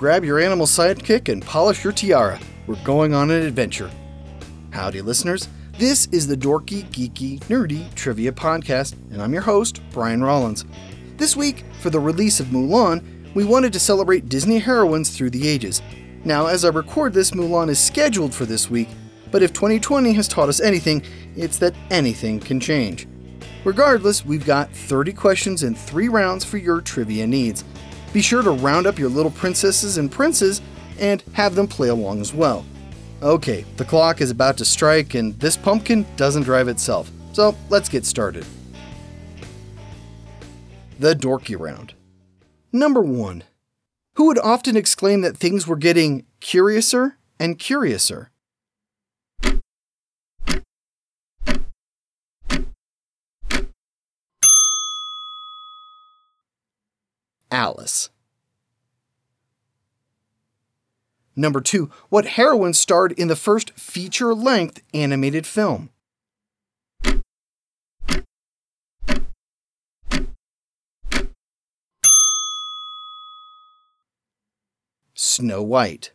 grab your animal sidekick and polish your tiara. We're going on an adventure. Howdy, listeners. This is the Dorky, Geeky, Nerdy Trivia Podcast, and I'm your host, Brian Rollins. This week, for the release of Mulan, we wanted to celebrate Disney heroines through the ages. Now, as I record this, Mulan is scheduled for this week, but if 2020 has taught us anything, it's that anything can change. Regardless, we've got 30 questions and 3 rounds for your trivia needs. Be sure to round up your little princesses and princes and have them play along as well. Okay, the clock is about to strike and this pumpkin doesn't drive itself, so let's get started. The Dorky Round. Number 1. Who would often exclaim that things were getting curiouser and curiouser? Alice. Number two, what heroine starred in the first feature length animated film? Snow White.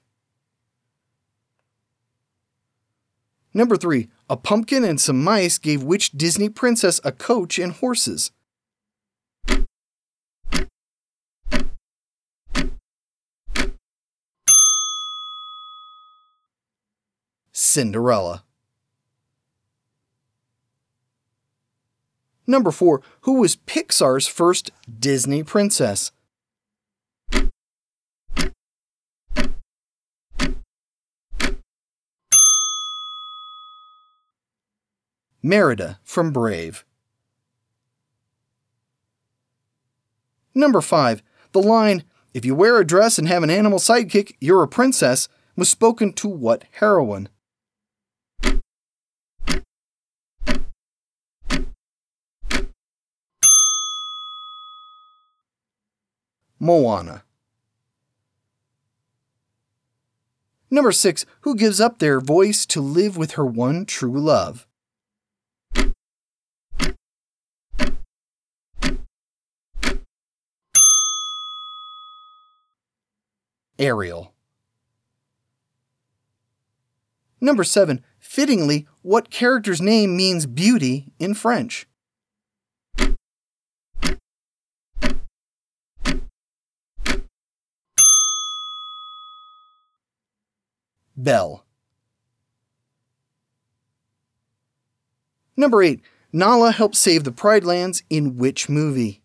Number three, a pumpkin and some mice gave which Disney princess a coach and horses? Cinderella. Number 4. Who was Pixar's first Disney princess? Merida from Brave. Number 5. The line, If you wear a dress and have an animal sidekick, you're a princess, was spoken to what heroine? Moana. Number 6. Who gives up their voice to live with her one true love? Ariel. Number 7. Fittingly, what character's name means beauty in French? Belle. Number 8. Nala helped save the Pride Lands in which movie?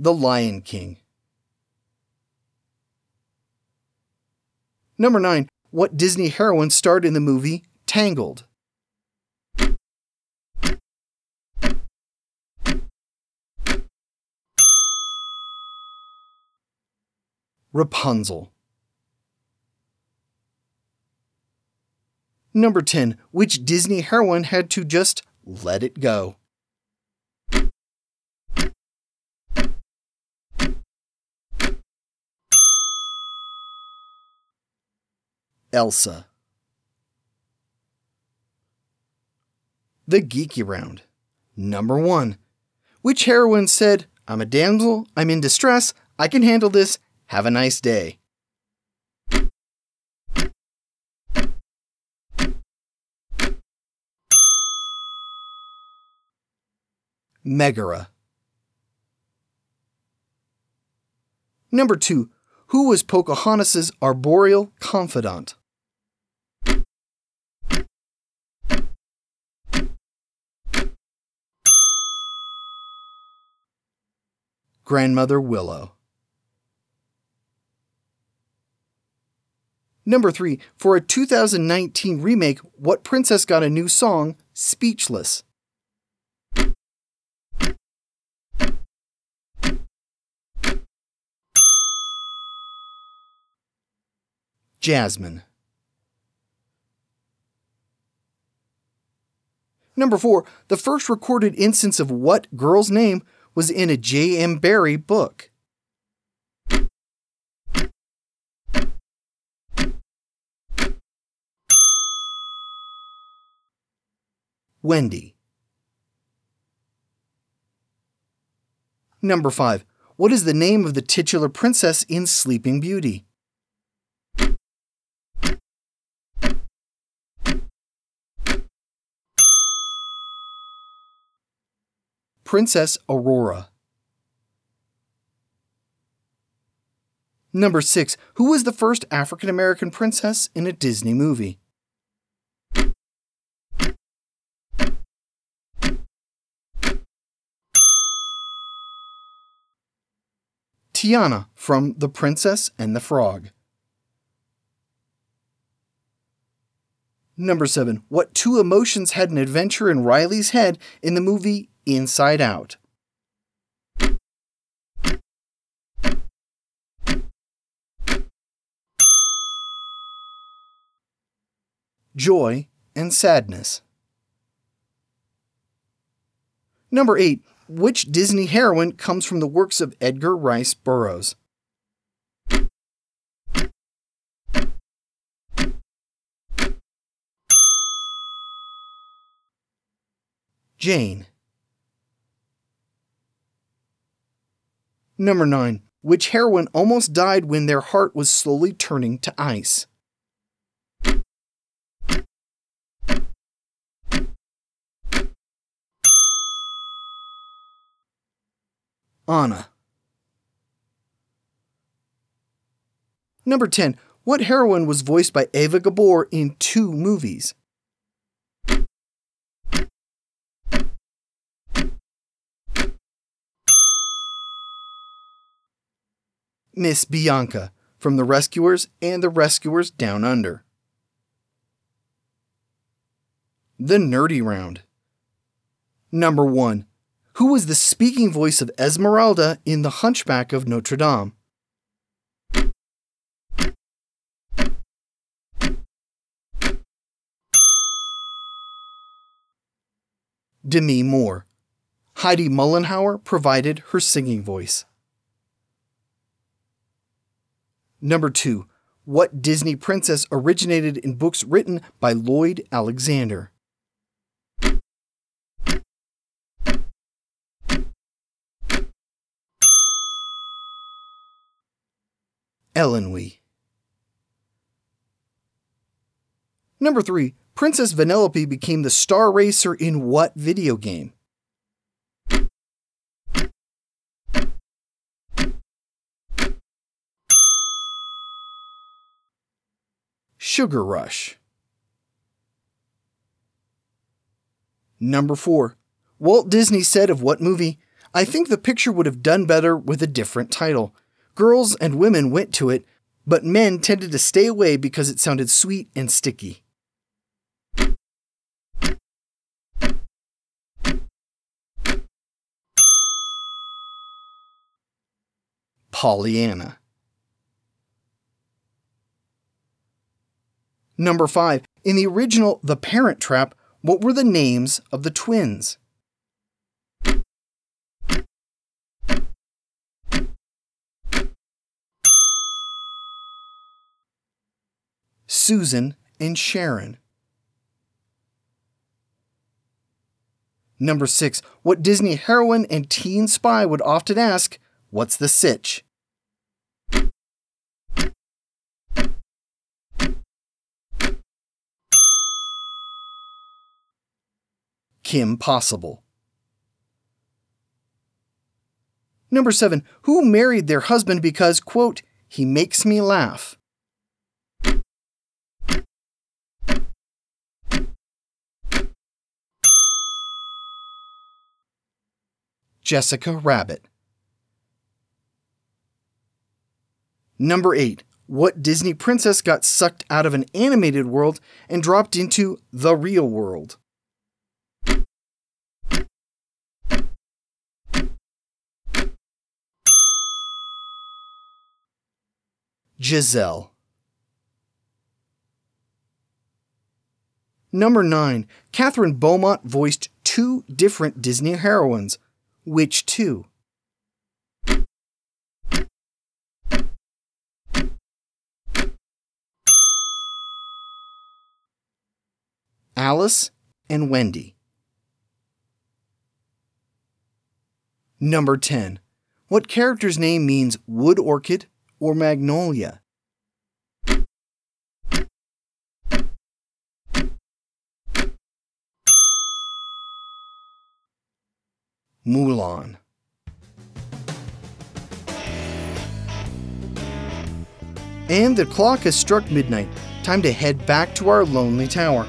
The Lion King. Number 9. What Disney heroine starred in the movie Tangled? Rapunzel. Number 10. Which Disney heroine had to just let it go? Elsa. The Geeky Round. Number 1. Which heroine said, I'm a damsel, I'm in distress, I can handle this, have a nice day. Megara. Number 2. Who was Pocahontas' arboreal confidant? Grandmother Willow. Number 3. For a 2019 remake, what princess got a new song, Speechless? Jasmine. Number 4. The first recorded instance of what girl's name was in a J.M. Barrie book? Wendy. Number 5. What is the name of the titular princess in Sleeping Beauty? Princess Aurora. Number 6. Who was the first African American princess in a Disney movie? Tiana from The Princess and the Frog. Number 7. What two emotions had an adventure in Riley's head in the movie Inside Out? Joy and sadness. Number 8. Which Disney heroine comes from the works of Edgar Rice Burroughs? Jane. Number 9. Which heroine almost died when their heart was slowly turning to ice? Anna. Number 10. What heroine was voiced by Eva Gabor in two movies? Miss Bianca from The Rescuers and The Rescuers Down Under. The Nerdy Round. Number 1. Who was the speaking voice of Esmeralda in The Hunchback of Notre Dame? Demi Moore. Heidi Mollenhauer provided her singing voice. Number 2. What Disney princess originated in books written by Lloyd Alexander? Eilonwy. Number 3. Princess Vanellope became the star racer in what video game? Sugar Rush. Number 4. Walt Disney said of what movie, I think the picture would have done better with a different title. Girls and women went to it, but men tended to stay away because it sounded sweet and sticky. Pollyanna. Number 5. In the original The Parent Trap, what were the names of the twins? Susan and Sharon. Number 6. What Disney heroine and teen spy would often ask, What's the sitch? Kim Possible. Number 7. Who married their husband because, quote, he makes me laugh? Jessica Rabbit. Number 8. What Disney princess got sucked out of an animated world and dropped into the real world? Giselle. Number 9. Kathryn Beaumont voiced two different Disney heroines. Which two? Alice and Wendy. Number 10. What character's name means wood orchid or magnolia? Mulan. And the clock has struck midnight. Time to head back to our lonely tower.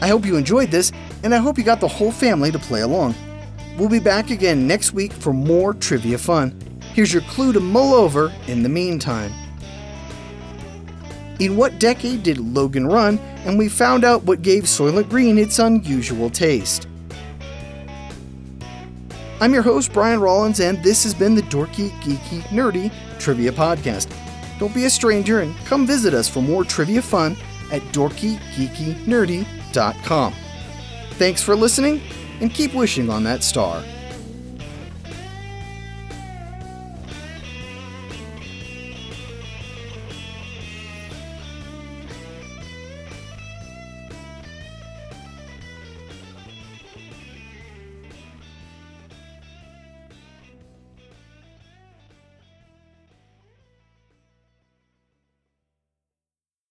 I hope you enjoyed this, and I hope you got the whole family to play along. We'll be back again next week for more trivia fun. Here's your clue to mull over in the meantime. In what decade did Logan run? And we found out what gave Soylent Green its unusual taste. I'm your host, Brian Rollins, and this has been the Dorky, Geeky, Nerdy Trivia Podcast. Don't be a stranger and come visit us for more trivia fun at dorkygeekynerdy.com. Thanks for listening and keep wishing on that star.